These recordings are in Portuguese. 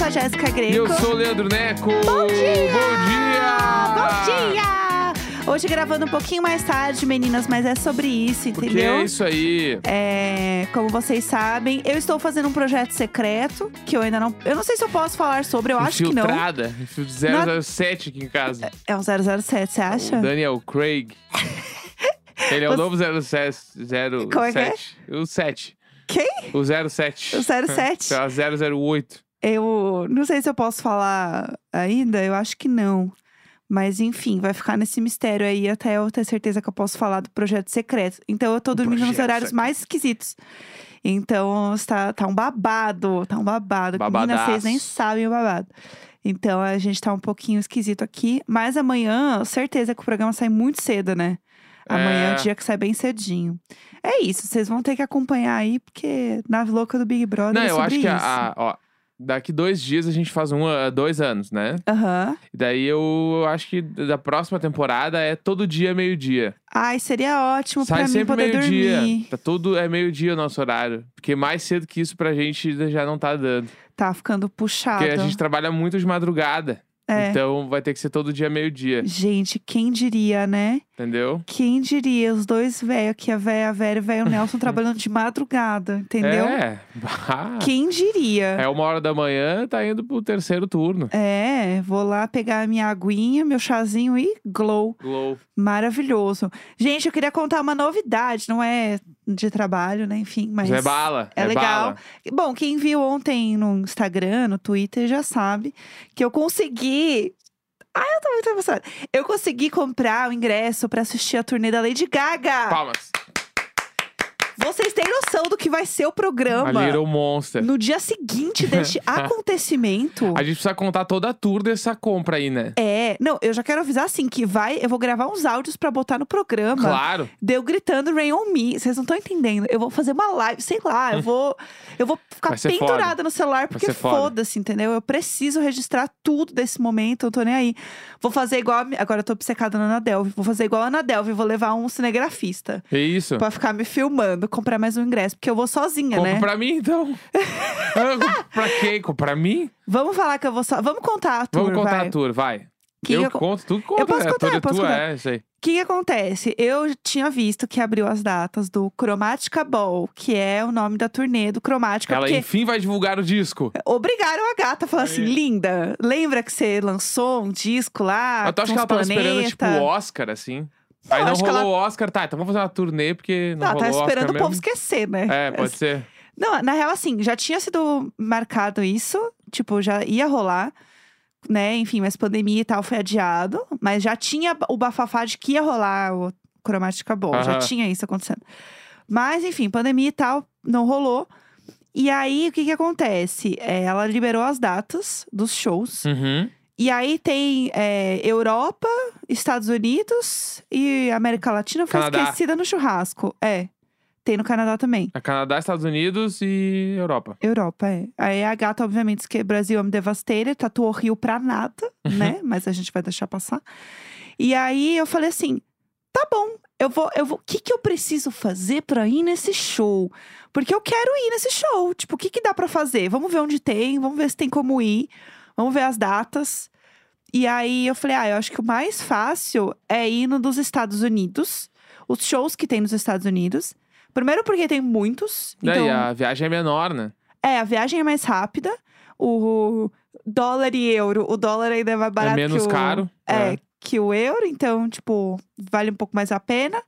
sou a Jéssica Greco. E eu sou o Leandro Neco. Bom dia! Bom dia! Bom dia! Hoje gravando um pouquinho mais tarde, meninas, mas é sobre isso, Porque entendeu? é isso aí. É, como vocês sabem, eu estou fazendo um projeto secreto que eu ainda não. Eu não sei se eu posso falar sobre, eu acho que não. Infiltrada. Infil- 007 aqui em casa. É um 007, você acha? O Daniel Craig. Ele é o Você- novo 07. 07. Como é que é? O 7. Quem? O 07. O 07? É a 008. Eu não sei se eu posso falar ainda, eu acho que não. Mas enfim, vai ficar nesse mistério aí até eu ter certeza que eu posso falar do projeto secreto. Então eu tô dormindo nos horários secreto. mais esquisitos. Então está, tá um babado, tá um babado. Menina, Babadaço. vocês nem sabem o babado. Então a gente tá um pouquinho esquisito aqui. Mas amanhã, certeza que o programa sai muito cedo, né? Amanhã é É. o dia que sai bem cedinho. É isso, vocês vão ter que acompanhar aí, porque nave louca do Big Brother Não, é eu acho que a, a- ó, daqui dois dias a gente faz um, dois anos, né? Aham. E daí eu acho que da próxima temporada é todo dia meio-dia. Ai, seria ótimo Sai pra mim sempre poder meio-dia. dormir. Tá tudo é meio-dia o nosso horário. Porque mais cedo que isso pra gente já não tá dando. Tá ficando puxado. Porque a gente trabalha muito de madrugada. É. Então vai ter que ser todo dia meio-dia. Gente, quem diria, né? Entendeu? Quem diria? Os dois velhos aqui, a véia, a Vera e o velho Nelson, trabalhando de madrugada, entendeu? É. Quem diria? É uma hora da manhã, tá indo pro terceiro turno. É, vou lá pegar a minha aguinha, meu chazinho e glow. Glow. Maravilhoso. Gente, eu queria contar uma novidade, não é de trabalho, né? Enfim, mas. é bala. é legal. bala. Bom, quem viu ontem no Instagram, no Twitter, já sabe que eu consegui. Ai, eu tô muito emocionada. Eu consegui comprar o ingresso pra assistir a turnê da Lady Gaga. Palmas. Vocês têm noção do que vai ser o A programa Little Monster. no dia seguinte deste acontecimento? A gente precisa contar toda a tour dessa compra aí, né? É, não, eu já quero avisar assim que vai, eu vou gravar uns áudios pra botar no programa. Claro. Deu gritando Rain on Me. Vocês não estão entendendo. Eu vou fazer uma live, sei lá, eu vou eu vou ficar Vai ser pendurada no celular porque ser foda. foda-se, entendeu? Eu preciso registrar tudo desse momento, eu tô nem aí. Vou fazer igual, a mi- agora eu tô obcecada na Ana Delve. Vou fazer igual a Ana Delve, vou levar um cinegrafista É isso. pra ficar me filmando, comprar mais um ingresso, porque eu vou sozinha, Compra né? pra mim, então. Pra quem? Pra mim? Vamos falar que eu vou só, vamos contar a tour, Vamos contar vai. a tour, vai. Que eu que eu- conto, tu conta. Eu posso a contar, tour é eu posso contar. é aí. O que, que acontece? Eu tinha visto que abriu as datas do Chromatica Ball, que é o nome da turnê do Chromatica. Ela enfim vai divulgar o disco. obrigaram a gata a falar assim: Aí. linda, lembra que você lançou um disco lá? Acha com que ela tava esperando, tipo, planeta?" o Oscar, assim? Aí não acho rolou o Oscar, tá, então vamos fazer uma turnê, porque não Ela rolou tá o esperando Oscar o povo esquecer, né? É, pode ser. Não, na real, assim, já tinha sido marcado isso, tipo, já ia rolar, né? Enfim, mas pandemia e tal foi adiado, mas já tinha o bafafá de que ia rolar o Chromatica Ball, já Aham. tinha isso acontecendo. Mas, enfim, pandemia e tal, não rolou. E aí, o que que acontece? É, ela liberou as datas dos shows. Uhum. E aí tem é, Europa, Estados Unidos e América Latina foi Canadá. esquecida no churrasco. É, tem no Canadá também. É Canadá, Estados Unidos e Europa. Europa, é. Aí a gata, obviamente, que Brasil é um devastator, tatuou Rio pra nada, Uhum. né? Mas a gente vai deixar passar. E aí eu falei assim: tá bom, eu vou, eu vou. O que, que eu preciso fazer pra ir nesse show? Porque eu quero ir nesse show. Tipo, o que, que dá pra fazer? Vamos ver onde tem, vamos ver se tem como ir, vamos ver as datas. E aí eu falei: ah, eu acho que o mais fácil é ir no dos Estados Unidos, os shows que tem nos Estados Unidos. Primeiro porque tem muitos. Daí então... a viagem é menor, né? É, a viagem é mais rápida. O dólar e euro, o dólar ainda é mais barato é menos que o... caro. É, que o euro, então, tipo, vale um pouco mais a pena.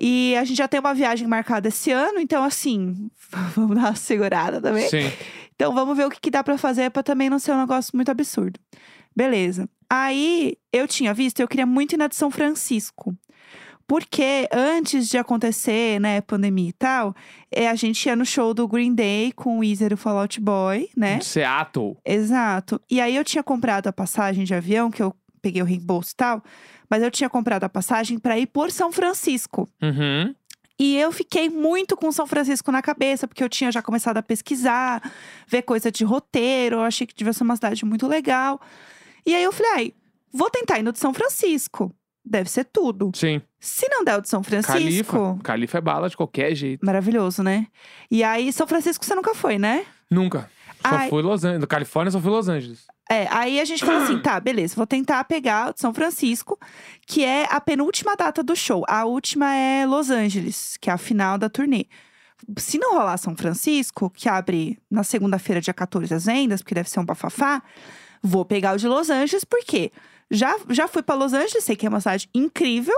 E a gente já tem uma viagem marcada esse ano, então, assim, vamos dar uma segurada também. Sim. Então, vamos ver o que, que dá pra fazer pra também não ser um negócio muito absurdo. Beleza. Aí, eu tinha visto, eu queria muito ir na de São Francisco. Porque antes de acontecer, né, pandemia e tal, é, a gente ia no show do Green Day com o Weezer e o Fall Out Boy, né? Seattle. Exato. E aí eu tinha comprado a passagem de avião, que eu peguei o reembolso e tal, mas eu tinha comprado a passagem para ir por São Francisco. Uhum. E eu fiquei muito com São Francisco na cabeça, porque eu tinha já começado a pesquisar, ver coisa de roteiro, eu achei que devia ser uma cidade muito legal. E aí eu falei, ai, vou tentar ir no de São Francisco. Deve ser tudo. Sim. Se não der o de São Francisco. Califa. Califa é bala de qualquer jeito. Maravilhoso, né? E aí, São Francisco você nunca foi, né? Nunca. Só Ai. fui Los Angeles. Califórnia, só fui Los Angeles. É, aí a gente falou assim, tá, beleza, vou tentar pegar o de São Francisco, que é a penúltima data do show. A última é Los Angeles, que é a final da turnê. Se não rolar São Francisco, que abre na segunda-feira, dia 14, as vendas, porque deve ser um bafafá, vou pegar o de Los Angeles, porque já, já fui pra Los Angeles, sei que é uma cidade incrível.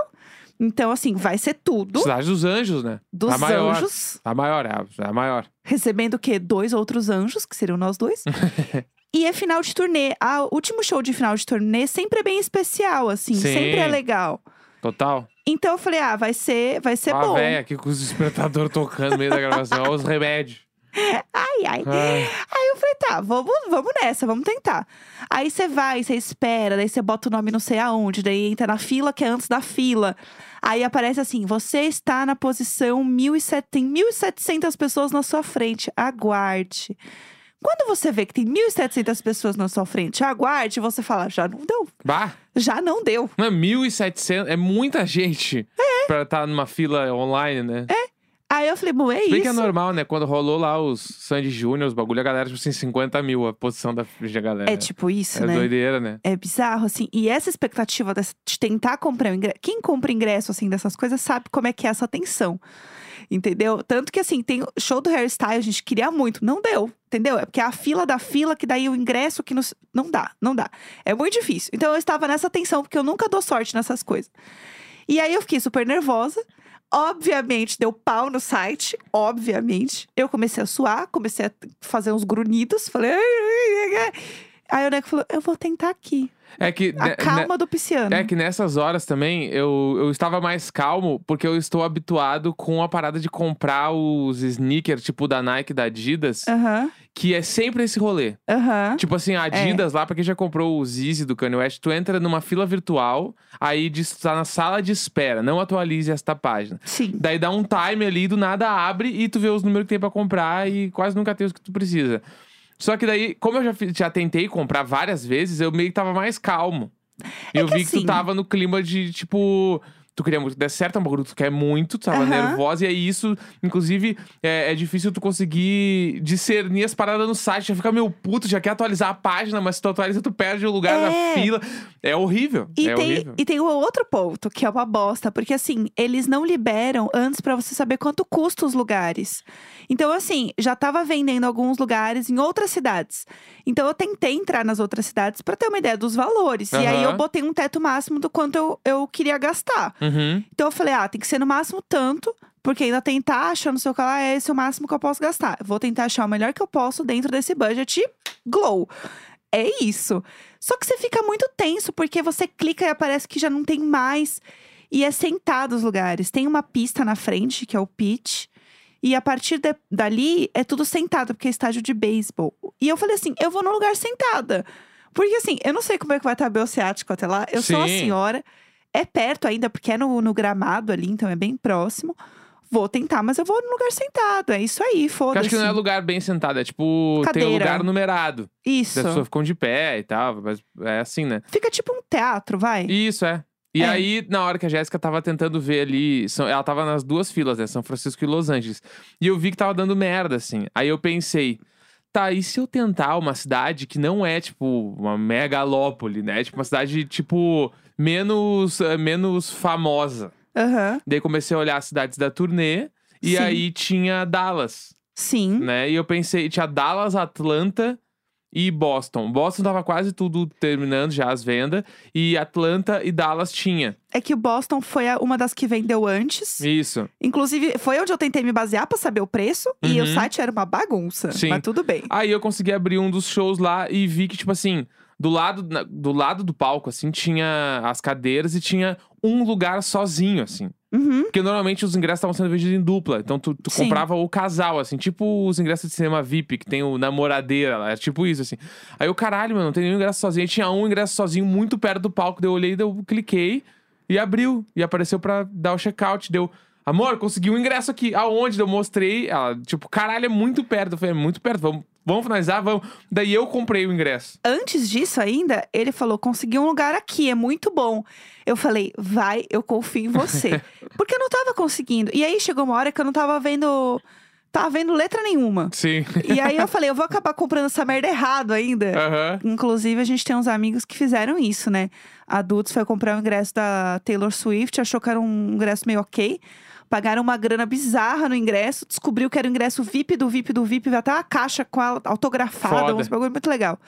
Então, assim, vai ser tudo Cidade dos Anjos, né? dos a maior. anjos A maior, é a, a maior. recebendo o quê? Dois outros anjos, que seriam nós dois. e é final de turnê. Ah, o último show de final de turnê sempre é bem especial, assim, Sim. sempre é legal. Total. Então eu falei, ah, vai ser, vai ser a bom. véia aqui com os despertadores tocando no meio da gravação. Olha os remédios. Ai, ai. Ai. Aí eu falei, tá, vamos, vamos nessa, vamos tentar. Aí você vai, você espera, daí você bota o nome não sei aonde, daí entra na fila que é antes da fila. Aí aparece assim: você está na posição 1700, tem 1.700 pessoas na sua frente, aguarde. Quando você vê que tem 1.700 pessoas na sua frente, aguarde, você fala, já não deu, Bah, já não deu. não é 1.700, é muita gente pra estar numa fila online, né? Aí eu falei, bom, é Se bem isso. que é normal, né? Quando rolou lá os Sandy Júnior, os bagulho, a galera, tipo assim, 50 mil a posição da, galera. É tipo isso, É né? doideira, né? É bizarro, assim. E essa expectativa de tentar comprar o ingresso. Quem compra ingresso, assim, dessas coisas, sabe como é que é essa tensão. Entendeu? Tanto que, assim, tem show do hairstyle, a gente queria muito. Não deu, entendeu? É porque é a fila da fila, que daí o ingresso que nos... Não dá, não dá. É muito difícil. Então eu estava nessa tensão, porque eu nunca dou sorte nessas coisas. E aí eu fiquei super nervosa. Obviamente, deu pau no site. Obviamente. Eu comecei a suar, comecei a fazer uns grunhidos. Falei... Aí o Neco falou, eu vou tentar aqui. É que. A calma do pisciano. É que nessas horas também eu, eu estava mais calmo porque eu estou habituado com a parada de comprar os sneakers, tipo da Nike, da Adidas, que é sempre esse rolê. Tipo assim, a Adidas lá, pra quem já comprou o Yeezy do Kanye West, tu entra numa fila virtual, aí diz tá na sala de espera, não atualize esta página. Sim. Daí dá um time ali, do nada abre e tu vê os números que tem pra comprar e quase nunca tem os que tu precisa. Só que daí, como eu já, já tentei comprar várias vezes, eu meio que tava mais calmo. E eu vi que tu assim- tava no clima de, tipo. Tu queria muito desse certo, é um bagulho que tu quer muito, tu tava Aham. nervosa, e aí isso, inclusive, é, é difícil tu conseguir discernir as paradas no site. Já fica meio puto, já quer atualizar a página, mas se tu atualiza, tu perde o lugar É. da fila. É horrível. E, é tem, horrível. e tem o outro ponto, que é uma bosta, porque assim, eles não liberam antes pra você saber quanto custa os lugares. Então, assim, já tava vendendo alguns lugares em outras cidades. Então, eu tentei entrar nas outras cidades pra ter uma ideia dos valores. E aí, eu botei um teto máximo do quanto eu, eu queria gastar. Uhum. Então, eu falei, ah, tem que ser no máximo tanto, porque ainda tem taxa, não sei o que lá, é esse o máximo que eu posso gastar. Vou tentar achar o melhor que eu posso dentro desse budget glow. É isso. Só que você fica muito tenso, porque você clica e aparece que já não tem mais. E é sentado os lugares. Tem uma pista na frente, que é o pitch. E a partir de- dali, é tudo sentado, porque é estádio de beisebol. E eu falei assim, eu vou no lugar sentada. Porque assim, eu não sei como é que vai estar meu ciático até lá. Eu sou uma Sim. senhora. É perto ainda, porque é no, no gramado ali, então é bem próximo. Vou tentar, mas eu vou no lugar sentado. É isso aí, foda-se. acho que não é lugar bem sentado, é tipo, tem um Cadeira. lugar numerado. Isso. As pessoas ficam de pé e tal, mas é assim, né? Fica tipo um teatro, vai. Isso, é. E É. aí, na hora que a Jéssica tava tentando ver ali, são- ela tava nas duas filas, né? São Francisco e Los Angeles. E eu vi que tava dando merda, assim. Aí eu pensei, tá, e se eu tentar uma cidade que não é, tipo, uma megalópole, né? Tipo, uma cidade, tipo, menos, eh, menos famosa. Aham. Daí comecei a olhar as cidades da turnê. E Sim. aí tinha Dallas, Sim. né? E eu pensei, tinha Dallas, Atlanta e Boston. Boston tava quase tudo terminando já as vendas. E Atlanta e Dallas tinha. É que o Boston foi a- uma das que vendeu antes. Isso. Inclusive, foi onde eu tentei me basear pra saber o preço. E o Uhum. site era uma bagunça. Sim. Mas tudo bem. Aí eu consegui abrir um dos shows lá e vi que, tipo assim, do lado, do lado do palco, assim, tinha as cadeiras e tinha um lugar sozinho, assim. Uhum. Porque normalmente os ingressos estavam sendo vendidos em dupla. Então tu, tu Sim. comprava o casal, assim, tipo os ingressos de cinema VIP, que tem o namoradeira lá. É tipo isso, assim. Aí eu, caralho, mano, não tem nenhum ingresso sozinho. Aí tinha um ingresso sozinho muito perto do palco. Daí eu olhei, daí eu cliquei e abriu. E apareceu pra dar o check-out. Deu. Amor, consegui um ingresso aqui. Aonde? Eu mostrei. Ela, tipo, caralho, é muito perto. Eu falei, é muito perto. Vamos, vamos finalizar? Vamos. Daí eu comprei o ingresso. Antes disso ainda, ele falou: consegui um lugar aqui, é muito bom. Eu falei, vai, eu confio em você. Porque eu não tava conseguindo. E aí chegou uma hora que eu não tava vendo tava vendo letra nenhuma. Sim. E aí eu falei, eu vou acabar comprando essa merda errado ainda. Aham. Inclusive, a gente tem uns amigos que fizeram isso, né? Adultos foi comprar o ingresso da Taylor Swift, achou que era um ingresso meio ok. Pagaram uma grana bizarra no ingresso, descobriu que era o ingresso VIP do VIP do VIP, até uma caixa com ela autografada, uns bagulho muito legal.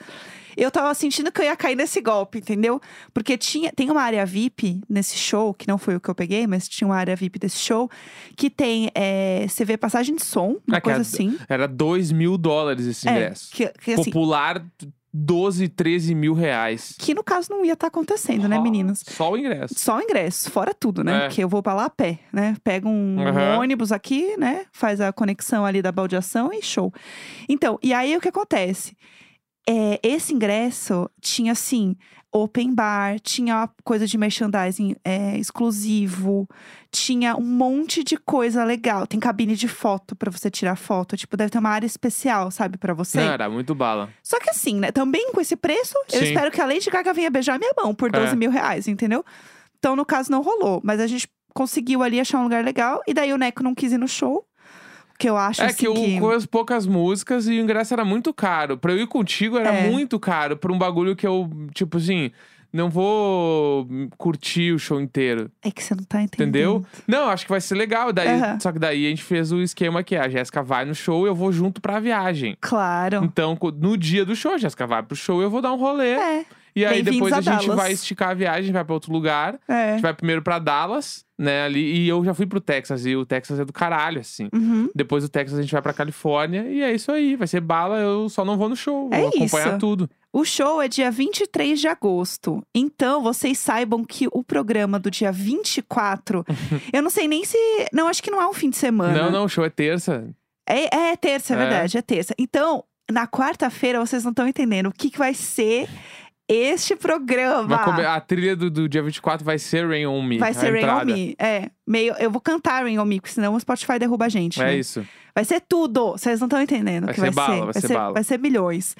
Eu tava sentindo que eu ia cair nesse golpe, entendeu? Porque tinha, tem uma área VIP nesse show, que não foi o que eu peguei, mas tinha uma área VIP desse show, que tem, é, você vê passagem de som, uma Ah, coisa é- assim. Era 2 mil dólares esse É, ingresso. que, que, assim, Popular, 12, 13 mil reais. que no caso não ia estar acontecendo, né, meninas? Só o ingresso. Só o ingresso, fora tudo, né? É. Porque eu vou pra lá a pé, né? Pego um Aham. ônibus aqui, né? Faz a conexão ali da baldeação e show. Então, e aí o que acontece? É, esse ingresso tinha, assim, open bar, tinha coisa de merchandising é, exclusivo, tinha um monte de coisa legal. Tem cabine de foto pra você tirar foto. Tipo, deve ter uma área especial, sabe, pra você. Não, era muito bala. Só que assim, né? Também com esse preço, eu Sim. espero que a Lady Gaga venha beijar minha mão por 12 É. mil reais, entendeu? Então, no caso, não rolou. Mas a gente conseguiu ali achar um lugar legal. E daí o Neco não quis ir no show. Que eu acho É assim que eu conheço poucas músicas e o ingresso era muito caro. Pra eu ir contigo era É. muito caro. Pra um bagulho que eu, tipo assim, não vou curtir o show inteiro. É que você não tá entendendo. Entendeu? Não, acho que vai ser legal. Daí, Aham. Só que daí a gente fez o esquema que é, a Jéssica vai no show e eu vou junto pra viagem. Claro. Então, no dia do show, a Jéssica vai pro show e eu vou dar um rolê. É, e aí depois a a, gente vai esticar a viagem, vai pra outro lugar. A é. gente vai primeiro pra Dallas, né, ali. E eu já fui pro Texas, e o Texas é do caralho, assim. Uhum. Depois do Texas a gente vai pra Califórnia e é isso aí. Vai ser bala, eu só não vou no show. É vou acompanhar isso. tudo. O show é dia 23 de agosto. Então, vocês saibam que o programa do dia 24, eu não sei nem se. Não, acho que não é um fim de semana. Não, não, o show é terça. É, é terça, é, É. verdade, é terça. Então, na quarta-feira, vocês não estão entendendo o que, que vai ser este programa. Come- A trilha do, do dia 24 vai ser Rain On Me. Vai ser Rain On entrada. Me. É, meio, eu vou cantar Rain On Me, porque senão o Spotify derruba a gente. É né? isso. Vai ser tudo. Vocês não estão entendendo o Vai que ser vai bala, ser. vai ser bala. vai ser milhões.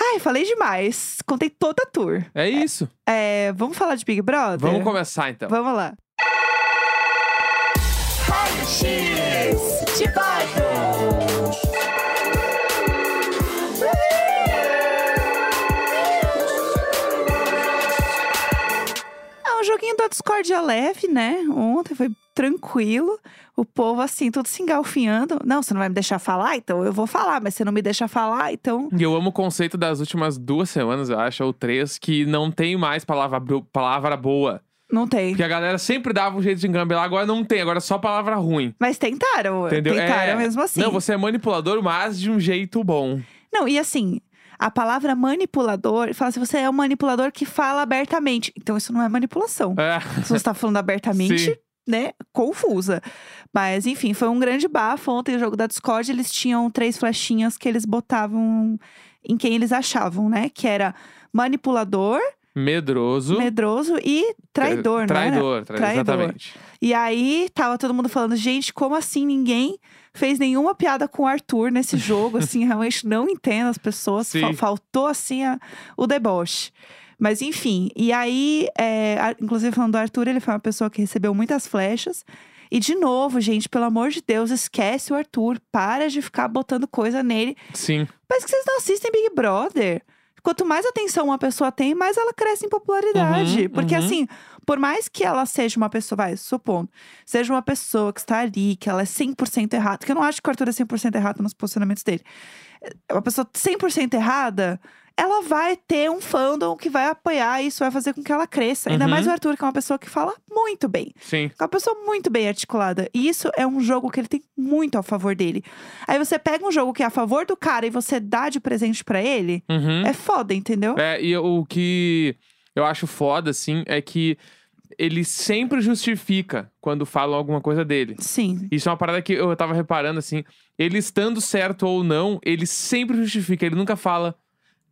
Ai, falei demais. Contei toda a tour. É isso. É, vamos falar de Big Brother? Vamos começar então. Vamos lá. X de É joguinho da discórdia leve, né? Ontem foi tranquilo. O povo, assim, tudo se engalfinhando. Não, você não vai me deixar falar? Então eu vou falar. Mas você não me deixa falar, então... E eu amo o conceito das últimas duas semanas, eu acho, ou três, que não tem mais palavra, palavra boa. Não tem. Porque a galera sempre dava um jeito de engambelar, agora não tem, agora é só palavra ruim. Mas tentaram. Entendeu? Tentaram É. mesmo assim. Não, você é manipulador, mas de um jeito bom. Não, e assim, a palavra manipulador, fala assim, você é um manipulador que fala abertamente. Então isso não é manipulação. É. Se você tá falando abertamente, Sim. né, confusa. Mas enfim, foi um grande bafo. Ontem, o jogo da Discord, eles tinham três flechinhas que eles botavam em quem eles achavam, né? Que era manipulador, Medroso. medroso e traidor, era? Traidor, tra- Traidor. exatamente. E aí, tava todo mundo falando, gente, como assim ninguém fez nenhuma piada com o Arthur nesse jogo? Assim, realmente não entendo as pessoas. Sim. Faltou, assim, a- o deboche. Mas enfim, e aí, é, a- inclusive falando do Arthur, ele foi uma pessoa que recebeu muitas flechas. E de novo, gente, pelo amor de Deus, esquece o Arthur. Para de ficar botando coisa nele. Sim. Parece que vocês não assistem Big Brother. Quanto mais atenção uma pessoa tem, mais ela cresce em popularidade. Uhum, Porque uhum. assim, por mais que ela seja uma pessoa, vai, supondo, seja uma pessoa que está ali, que ela é 100% errada, que eu não acho que o Arthur é 100% errado nos posicionamentos dele. É uma pessoa 100% errada, ela vai ter um fandom que vai apoiar isso, vai fazer com que ela cresça. Ainda Uhum. mais o Arthur, que é uma pessoa que fala muito bem. Sim. É uma pessoa muito bem articulada. E isso é um jogo que ele tem muito a favor dele. Aí você pega um jogo que é a favor do cara e você dá de presente pra ele, Uhum. é foda, entendeu? É, e o que eu acho foda, assim, é que ele sempre justifica quando falam alguma coisa dele. Sim. Isso é uma parada que eu tava reparando, assim. Ele estando certo ou não, ele sempre justifica. Ele nunca fala,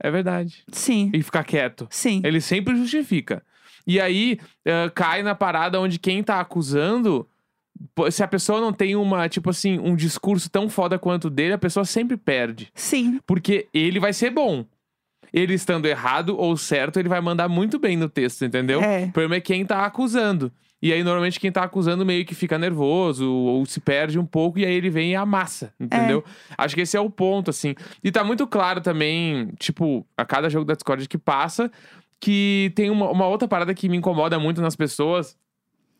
é verdade. Sim. E fica quieto. Sim. Ele sempre justifica. E aí, eh, cai na parada onde quem tá acusando. Se a pessoa não tem uma, tipo assim, um discurso tão foda quanto o dele, a pessoa sempre perde. Sim. Porque ele vai ser bom. ele estando errado ou certo, ele vai mandar muito bem no texto, entendeu? É. O problema é quem tá acusando. E aí, normalmente, quem tá acusando meio que fica nervoso ou se perde um pouco, e aí ele vem e amassa, entendeu? Acho que esse é o ponto, assim. E tá muito claro também, tipo, a cada jogo da Discord que passa, que tem uma, uma outra parada que me incomoda muito nas pessoas.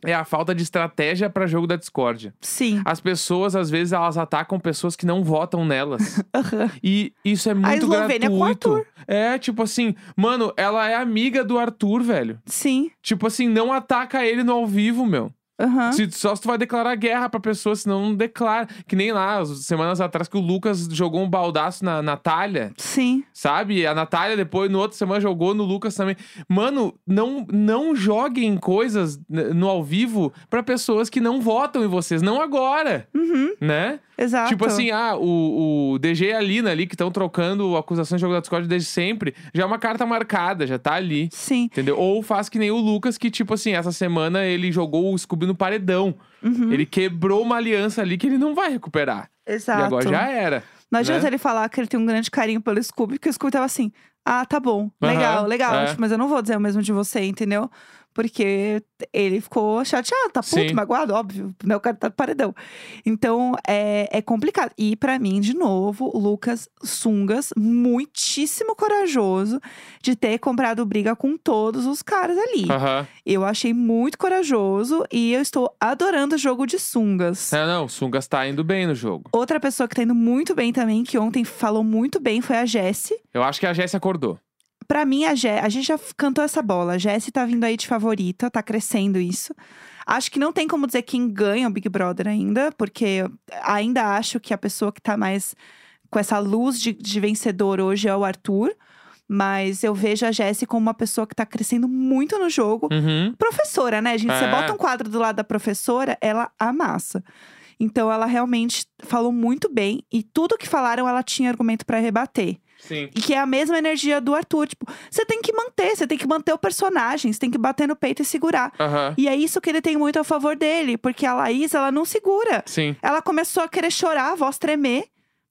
É a falta de estratégia pra jogo da Discord. Sim. As pessoas, às vezes, elas atacam pessoas que não votam nelas. E isso é muito Eslovênia com o gratuito. Arthur. É, tipo assim, mano, ela é amiga do Arthur, velho. Sim. Tipo assim, não ataca ele no ao vivo, meu. Aham. Se, só se tu vai declarar guerra pra pessoa, senão não declara. Que nem lá, as semanas atrás, que o Lucas jogou um baldaço na Natália, Sim. sabe? A Natália depois, no outra semana, jogou no Lucas também. Mano, não, não joguem coisas no ao vivo pra pessoas que não votam em vocês. Não agora, Uhum. né? Exato. Tipo assim, ah, o, o DG e a Lina ali, que estão trocando acusações de jogo da Discord desde sempre, já é uma carta marcada, já tá ali. Sim. Entendeu? Ou faz que nem o Lucas, que, tipo assim, essa semana ele jogou o Scooby no paredão. Uhum. Ele quebrou uma aliança ali que ele não vai recuperar. Exato. E agora já era. Não adianta né? ele falar que ele tem um grande carinho pelo Scooby, porque o Scooby tava assim. Ah, tá bom. Legal, legal. é. Mas eu não vou dizer o mesmo de você, entendeu? Porque ele ficou chateado, tá puto, Sim. magoado, óbvio. O cara tá paredão. Então, é, é complicado. E pra mim, de novo, Lucas Sungas, muitíssimo corajoso de ter comprado briga com todos os caras ali. Eu achei muito corajoso e eu estou adorando o jogo de Sungas. É, não, o Sungas tá indo bem no jogo. Outra pessoa que tá indo muito bem também, que ontem falou muito bem, foi a Jessie. Eu acho que a Jessie acordou. Pra mim, a, Jé, a gente já cantou essa bola. A Jessie tá vindo aí de favorita, tá crescendo isso. Acho que não tem como dizer quem ganha o Big Brother ainda, porque ainda acho que a pessoa que tá mais com essa luz de, de vencedor hoje é o Arthur. Mas eu vejo a Jessie como uma pessoa que tá crescendo muito no jogo. Uhum. Professora, né, gente? Você É. bota um quadro do lado da professora, ela amassa. Então ela realmente falou muito bem e tudo que falaram ela tinha argumento pra rebater. Sim. E que é a mesma energia do Arthur, tipo, você tem que manter, você tem que manter o personagem, você tem que bater no peito e segurar. Aham. E é isso que ele tem muito a favor dele, porque a Laís, ela não segura. Sim. Ela começou a querer chorar, a voz tremer,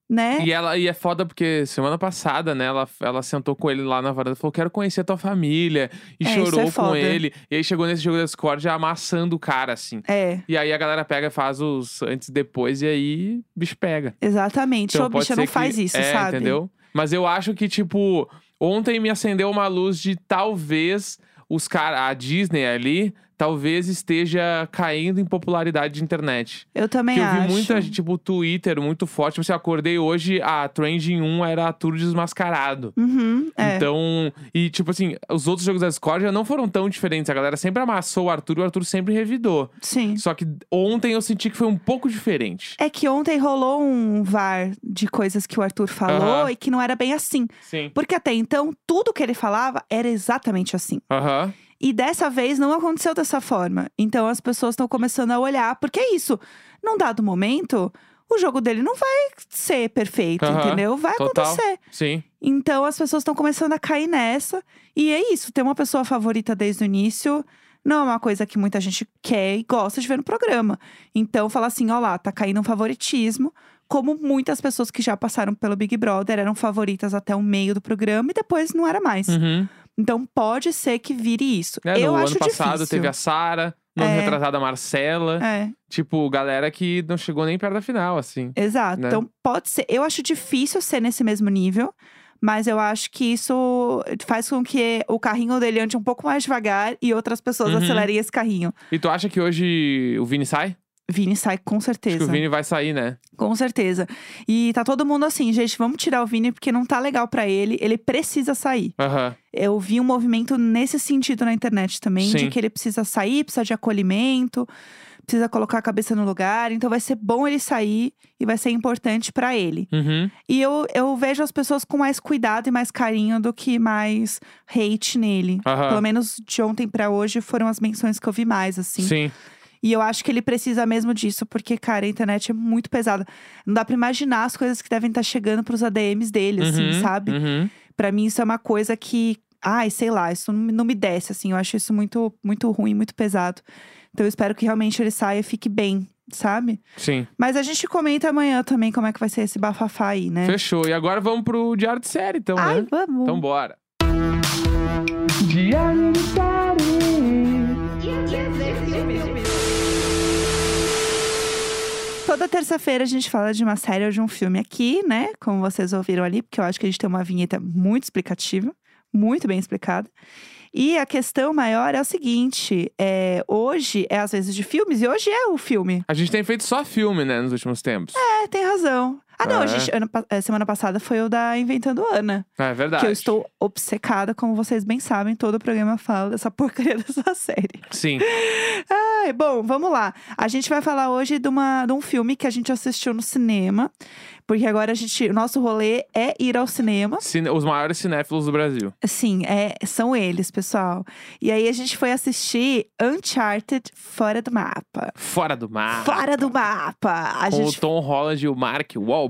né? E, ela, e é foda porque semana passada, né, ela, ela sentou com ele lá na varanda e falou: Quero conhecer a tua família. E É, isso chorou é com foda. ele. E aí chegou nesse jogo da Discord já amassando o cara, assim. É, E aí a galera pega, faz os antes e depois, e aí o bicho pega. exatamente. Então bicha, ser não faz isso, é, sabe? entendeu? Mas eu acho que, tipo, ontem me acendeu uma luz de talvez os caras, a Disney ali, talvez esteja caindo em popularidade de internet. Eu também Porque eu vi acho. muita gente, tipo, Twitter muito forte. Tipo, assim, eu acordei hoje, a trending 1 era Arthur desmascarado. Uhum, é. Então, e tipo assim, os outros jogos da Discord já não foram tão diferentes. A galera sempre amassou o Arthur e o Arthur sempre revidou. Sim. Só que ontem eu senti que foi um pouco diferente. É que ontem rolou um VAR de coisas que o Arthur falou Aham. e que não era bem assim. Sim. Porque até então, tudo que ele falava era exatamente assim. Aham. E dessa vez não aconteceu dessa forma. Então as pessoas estão começando a olhar, porque é isso. Num dado momento, o jogo dele não vai ser perfeito, Aham, entendeu? Vai total. acontecer. Sim. Então as pessoas estão começando a cair nessa. E é isso, ter uma pessoa favorita desde o início não é uma coisa que muita gente quer e gosta de ver no programa. Então falar assim, ó lá, tá caindo um favoritismo. Como muitas pessoas que já passaram pelo Big Brother eram favoritas até o meio do programa e depois não era mais. Uhum. Então pode ser que vire isso. É, Eu no acho ano passado difícil. teve a Sara, no ano É. retrasado a Marcela. É, Tipo, galera que não chegou nem perto da final, assim. exato. Né? Então pode ser. Eu acho difícil ser nesse mesmo nível. Mas eu acho que isso faz com que o carrinho dele ande um pouco mais devagar e outras pessoas Uhum. acelerem esse carrinho. E tu acha que hoje o Vini sai? Vini sai com Acho certeza. que o Vini vai sair, né? Com certeza. E tá todo mundo assim, gente, vamos tirar o Vini porque não tá legal pra ele. Ele precisa sair. Aham. Eu vi um movimento nesse sentido na internet também, de Sim. que ele precisa sair, precisa de acolhimento, precisa colocar a cabeça no lugar. Então vai ser bom ele sair e vai ser importante pra ele. Uhum. E eu, eu vejo as pessoas com mais cuidado e mais carinho do que mais hate nele. Aham. Pelo menos de ontem pra hoje foram as menções que eu vi mais, assim. Sim. E eu acho que ele precisa mesmo disso, porque, cara, a internet é muito pesada. Não dá pra imaginar as coisas que devem estar chegando pros ADMs dele, assim, Uhum, sabe? Uhum. Pra mim, isso é uma coisa que. Ai, sei lá, isso não, me- não me desce, assim. Eu acho isso muito, muito ruim, muito pesado. Então, eu espero que realmente ele saia e fique bem. sabe? Sim. Mas a gente comenta amanhã também como é que vai ser esse bafafá aí, né? Fechou. E agora vamos pro diário de série, então, Ai, né? vamos. Então bora. Terça-feira a gente fala de uma série ou de um filme aqui, né? Como vocês ouviram ali, porque eu acho que a gente tem uma vinheta muito explicativa, muito bem explicada. E a questão maior é o seguinte: é, hoje é às vezes de filmes, e hoje é o filme. A gente tem feito só filme, né, nos últimos tempos. É, tem razão. Ah, não, a É. gente, ano eh, semana passada foi o da Inventando Ana. É, verdade. Que eu estou obcecada, como vocês bem sabem, todo o programa fala dessa porcaria dessa série. Sim. Ai, bom, vamos lá. A gente vai falar hoje de, uma, de um filme que a gente assistiu no cinema. Porque agora a gente. O nosso rolê é ir ao cinema. Cine- Os maiores cinéfilos do Brasil. Sim, é, são eles, pessoal. E aí a gente foi assistir Uncharted Fora do Mapa. Fora do mar. Fora do mapa! A Com gente o Tom Holland e o Mark Wahlberg.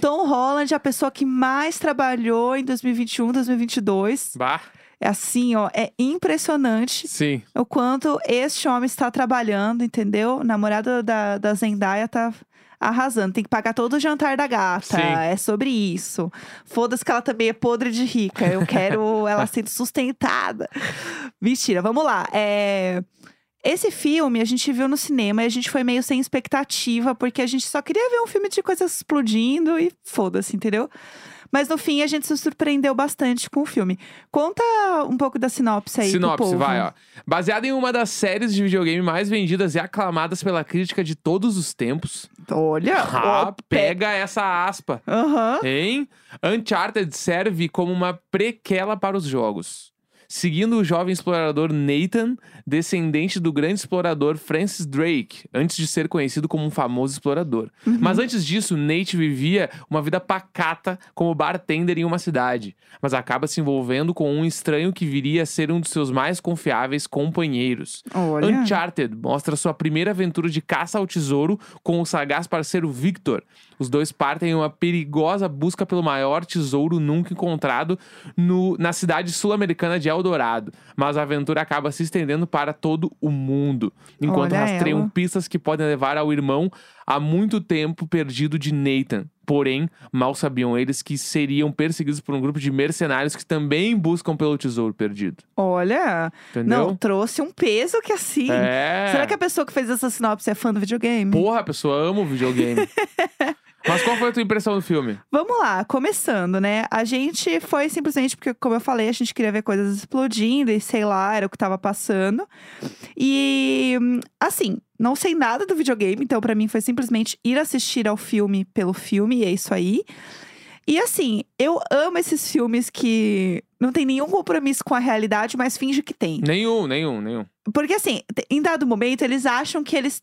Tom Holland, a pessoa que mais trabalhou em 2021, 2022. Bah, É assim, ó, é impressionante sim. o quanto este homem está trabalhando, entendeu? O namorado da, da Zendaya tá arrasando. Tem que pagar todo o jantar da gata. Sim. É sobre isso. Foda-se que ela também é podre de rica. Eu quero ela sendo sustentada. Mentira, vamos lá. É... Esse filme a gente viu no cinema e a gente foi meio sem expectativa, porque a gente só queria ver um filme de coisas explodindo e foda-se, entendeu? Mas no fim a gente se surpreendeu bastante com o filme. Conta um pouco da sinopse aí. Sinopse, vai, ó. Baseada em uma das séries de videogame mais vendidas e aclamadas pela crítica de todos os tempos. Olha, Ah, pe- pega essa aspa. Aham. Hein? Uncharted serve como uma prequela para os jogos. Seguindo o jovem explorador Nathan, descendente do grande explorador Francis Drake, antes de ser conhecido como um famoso explorador. Mas antes disso, Nate vivia uma vida pacata como bartender em uma cidade, mas acaba se envolvendo com um estranho que viria a ser um dos seus mais confiáveis companheiros. Olha. Uncharted mostra sua primeira aventura de caça ao tesouro com o sagaz parceiro Victor. Os dois partem em uma perigosa busca pelo maior tesouro nunca encontrado no- na cidade sul-americana de Eldorado. Mas a aventura acaba se estendendo para todo o mundo, enquanto Olha rastreiam ela. pistas que podem levar ao irmão há muito tempo perdido de Nathan. Porém, mal sabiam eles que seriam perseguidos por um grupo de mercenários que também buscam pelo tesouro perdido. Olha. Entendeu? Não, trouxe um peso que assim. É. Será que a pessoa que fez essa sinopse é fã do videogame? Porra, a pessoa ama o videogame. Mas qual foi a tua impressão do filme? Vamos lá, começando, né? A gente foi simplesmente porque, como eu falei, a gente queria ver coisas explodindo e sei lá, era o que tava passando. E, assim, não sei nada do videogame, então pra mim foi simplesmente ir assistir ao filme pelo filme, e é isso aí. E assim, eu amo esses filmes que não tem nenhum compromisso com a realidade, mas finge que tem. Nenhum, nenhum, nenhum. Porque assim, em dado momento, eles acham que eles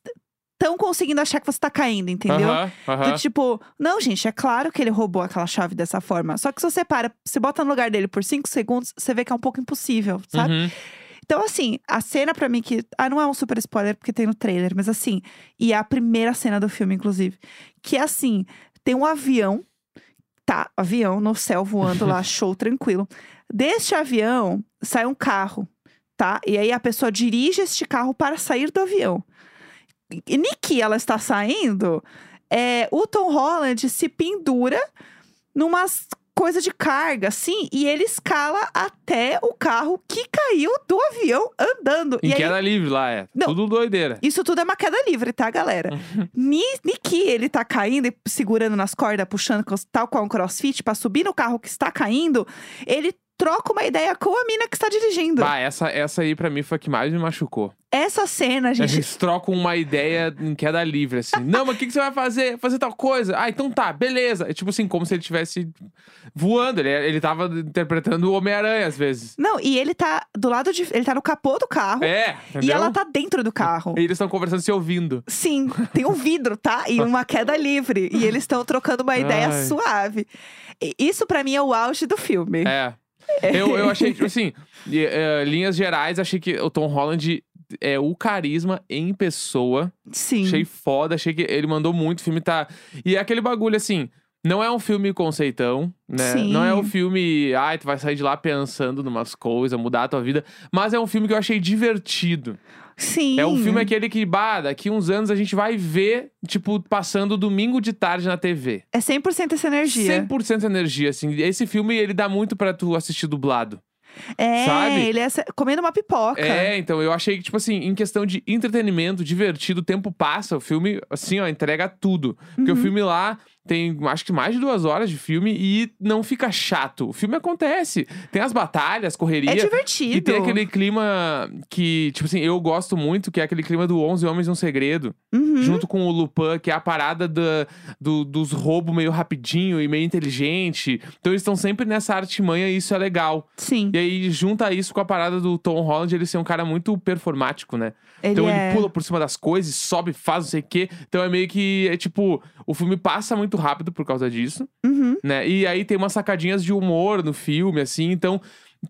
estão conseguindo achar que você tá caindo, entendeu? Aham, aham. Do tipo, não, gente, é claro que ele roubou aquela chave dessa forma. Só que se você para, se bota no lugar dele por cinco segundos, você vê que é um pouco impossível, sabe? Uhum. Então, assim, a cena pra mim que. Ah, não é um super spoiler porque tem no trailer, mas assim, e é a primeira cena do filme, inclusive. Que é assim: tem um avião, tá, avião no céu voando lá, show tranquilo. Deste avião sai um carro, tá? E aí a pessoa dirige este carro para sair do avião. Niki, ela está saindo, é, o Tom Holland se pendura numas coisa de carga, assim, e ele escala até o carro que caiu do avião andando. Em e aí, queda livre lá, é. Não. Tudo doideira. isso tudo é uma queda livre, tá, galera? Ni, Niki, ele tá caindo e segurando nas cordas, puxando tal qual um crossfit pra subir no carro que está caindo, ele troca uma ideia com a mina que está dirigindo. Bah, essa, essa aí pra mim foi a que mais me machucou. Essa cena, gente. Eles trocam uma ideia em queda livre, assim. Não, mas o que, que você vai fazer? Fazer tal coisa? Ah, então tá, beleza. É tipo assim, como se ele estivesse voando. Ele, ele tava interpretando o Homem-Aranha às vezes. Não, e ele tá do lado de. Ele tá no capô do carro. É, E entendeu? ela tá dentro do carro. E eles estão conversando se ouvindo. Sim, tem um vidro, tá? E uma queda livre. E eles estão trocando uma ideia Ai. suave. E Isso pra mim é o auge do filme. É. Eu, eu achei, tipo assim, eh, linhas gerais, achei que o Tom Holland é o carisma em pessoa. Sim. Achei foda, achei que ele mandou muito, o filme tá. E é aquele bagulho assim. Não é um filme conceitão, né? Sim. Não é um filme, ai, tu vai sair de lá pensando numas coisas, mudar a tua vida. Mas é um filme que eu achei divertido. Sim. É um filme aquele que, bah, daqui uns anos a gente vai ver, tipo, passando domingo de tarde na TV. É 100% essa energia. 100% energia, assim. Esse filme, ele dá muito pra tu assistir dublado. É, Sabe? ele é comendo uma pipoca. É, então, eu achei que, tipo assim, em questão de entretenimento, divertido, o tempo passa, o filme, assim, ó, entrega tudo. Porque Uhum. o filme lá tem, acho que mais de duas horas de filme e não fica chato. O filme acontece. Tem as batalhas, correria. É divertido. E tem aquele clima que, tipo assim, eu gosto muito, que é aquele clima do 11 Homens e um Segredo. Uhum. Junto com o Lupin, que é a parada da- do- dos roubos meio rapidinho e meio inteligente. Então eles estão sempre nessa artimanha e isso é legal. Sim. E aí junta isso com a parada do Tom Holland, ele ser um cara muito performático, né? Ele então é... ele pula por cima das coisas, sobe, faz não sei o quê. Então é meio que, é tipo, o filme passa muito rápido por causa disso, Uhum. né? E aí tem umas sacadinhas de humor no filme, assim. Então,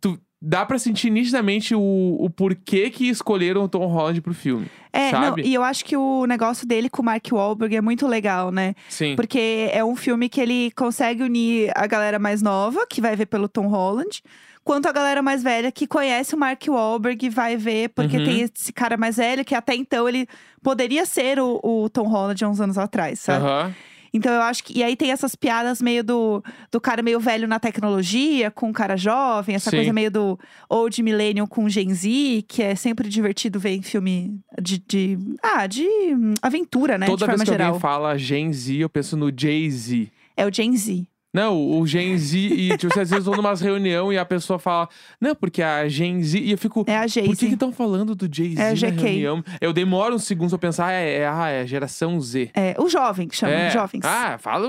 tu dá pra sentir nitidamente o, o porquê que escolheram o Tom Holland pro filme. É, não, sabe? e eu acho que o negócio dele com o Mark Wahlberg é muito legal, né? Sim. Porque é um filme que ele consegue unir a galera mais nova, que vai ver pelo Tom Holland, quanto a galera mais velha que conhece o Mark Wahlberg e vai ver, porque Uhum. tem esse cara mais velho que até então ele poderia ser o, o Tom Holland há uns anos atrás, sabe? Aham. Então eu acho que. E aí tem essas piadas meio do, do cara meio velho na tecnologia, com o cara jovem, essa Sim. coisa meio do Old Millennium com Gen Z, que é sempre divertido ver em filme de. de ah, de aventura, né? Toda de vez que geral. alguém fala Gen Z, eu penso no Jay-Z. É o Gen Z. Não, o Gen Z, e tipo, às vezes eu tô numa reunião e a pessoa fala, não, porque a Gen Z, e eu fico, É a por que estão falando do Jay-Z É na GK. reunião? Eu demoro uns segundos pra pensar, ah, é, é, ah, é a geração Z. É, o jovem que chama, é. jovens. Ah, fala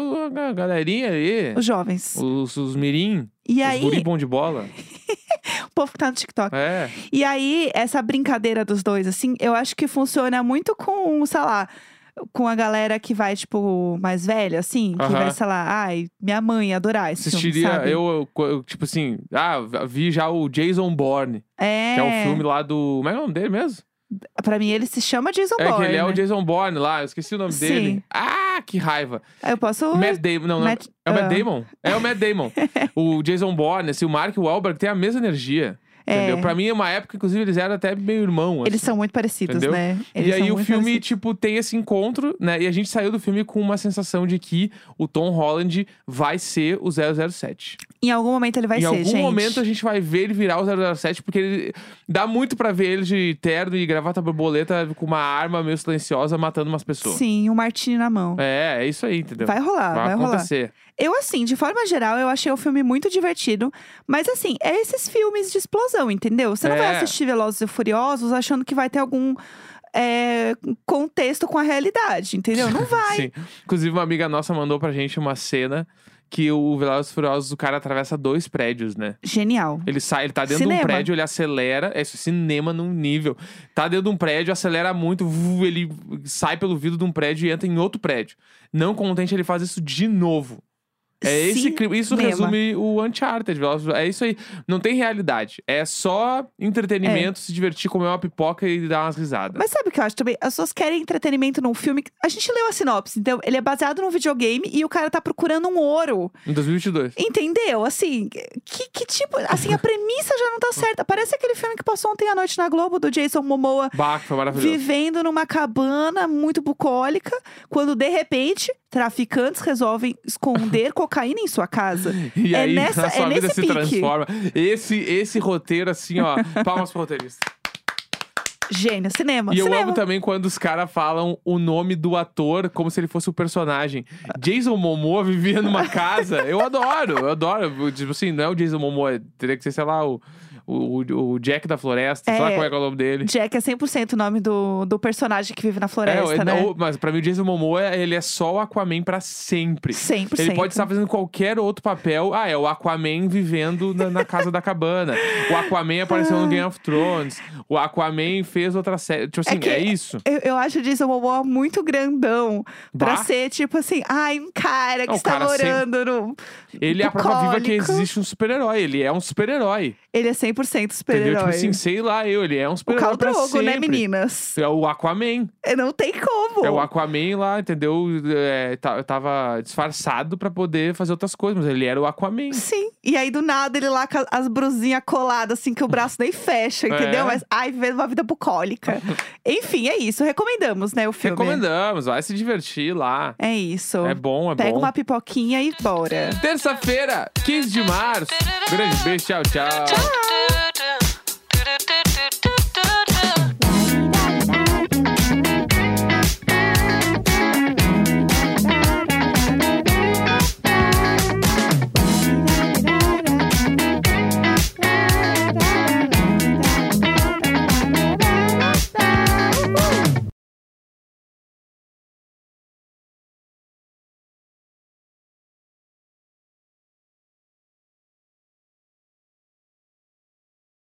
a galerinha aí, Os jovens. os, os mirim, E os aí, guri bom de bola. o povo que tá no TikTok. É, E aí, essa brincadeira dos dois, assim, eu acho que funciona muito com, sei lá, com a galera que vai, tipo, mais velha, assim, que Aham. vai, sei lá, ai, minha mãe adorar esse filme, assistiria, sabe? eu, eu, tipo assim, ah, vi já o Jason Bourne, É, que é o filme lá do, como é é o nome dele mesmo? pra mim ele se chama Jason É Bourne. que ele é o né? Jason Bourne lá, eu esqueci o nome Sim. dele. Ah, que raiva. Aí Eu posso... Matt Damon, não, não. Matt- é o Matt ah. Damon? É o Matt Damon. o Jason Bourne, assim, o Mark Wahlberg tem a mesma energia. É. Entendeu? Pra mim, é uma época, inclusive, eles eram até meio irmão. Eles assim. são muito parecidos, Entendeu? né? Eles E aí o filme, parecidos. tipo, tem esse encontro, né? E a gente saiu do filme com uma sensação de que o Tom Holland vai ser o 007. Em algum momento ele vai em ser, algum gente. momento a gente vai ver ele virar o 007, porque ele dá muito pra ver ele de terno e gravata borboleta com uma arma meio silenciosa matando umas pessoas. Sim, um martini na mão. É, é isso aí, entendeu? Vai rolar, vai, rolar. acontecer. Eu, assim, de forma geral, eu achei o filme muito divertido. Mas, assim, é esses filmes de explosão, entendeu? Você não vai É. assistir Velozes e Furiosos achando que vai ter algum é, contexto com a realidade, entendeu? Não vai. Sim. Inclusive, uma amiga nossa mandou pra gente uma cena que o Velozes Furiosos, o cara atravessa dois prédios, né? Genial. Ele sai, ele tá dentro de Cinema. um prédio, ele acelera. É isso, cinema num nível. Tá dentro de um prédio, acelera muito, ele sai pelo vidro de um prédio e entra em outro prédio. Não contente, ele faz isso de novo. É esse clima. Isso resume o Uncharted. É isso aí. Não tem realidade. É só entretenimento, se divertir, comer uma pipoca e dar umas risadas. Mas sabe o que eu acho também? As pessoas querem entretenimento num filme. que- A gente leu a sinopse, então ele é baseado num videogame e o cara tá procurando um ouro. Em 2022. Entendeu? Assim, que, que tipo. Assim, a premissa já não tá certa. Parece aquele filme que passou ontem à noite na Globo, do Jason Momoa. Bah, foi maravilhoso. Vivendo numa cabana muito bucólica, quando de repente traficantes resolvem esconder cocaína em sua casa. E É aí, nessa- a sua é vida nesse se pique. transforma. Esse, esse roteiro, assim, ó. palmas pro roteirista. Gênio, cinema. E eu cinema. amo também quando os caras falam o nome do ator como se ele fosse o personagem. Jason Momoa vivia numa casa. Eu adoro, eu adoro. Tipo assim, não é o Jason Momoa, teria que ser, sei lá, o, o, o Jack da Floresta. sei lá É. como é é o nome dele. Jack é 100% o nome do, do personagem que vive na É, floresta, é, né? o- mas pra mim o Jason Momoa, ele é só o Aquaman pra sempre. 100%. Ele pode estar fazendo qualquer outro papel. Ah, é o Aquaman vivendo na, na casa da cabana. O Aquaman apareceu no Game of Thrones. O Aquaman fez outra série. Tipo assim, É é isso. Eu, eu acho o Jason Momoa muito grandão pra Bah. ser, tipo assim, ai, um cara que Não, está cara sempre- morando no. Ele é a prova viva que existe um super-herói. Ele é um super-herói. Ele é 100% 100% Entendeu? super-herói. Tipo assim, sei lá, eu, ele é um o super-herói pra Drogo, né, meninas? É o Aquaman. É, Não tem como. É o Aquaman lá, entendeu? É, tá- eu tava disfarçado pra poder fazer outras coisas, mas ele era o Aquaman. Sim. E aí, do nada, ele lá com as brusinhas coladas, assim, que o braço nem fecha, entendeu? É. Mas, ai, vivendo uma vida bucólica. Enfim, é isso. Recomendamos, né, o filme. Recomendamos, vai se divertir lá. É isso. É bom, é Pega bom. uma pipoquinha e bora. Terça-feira, 15 de março. Grande beijo, tchau, tchau. Tchau!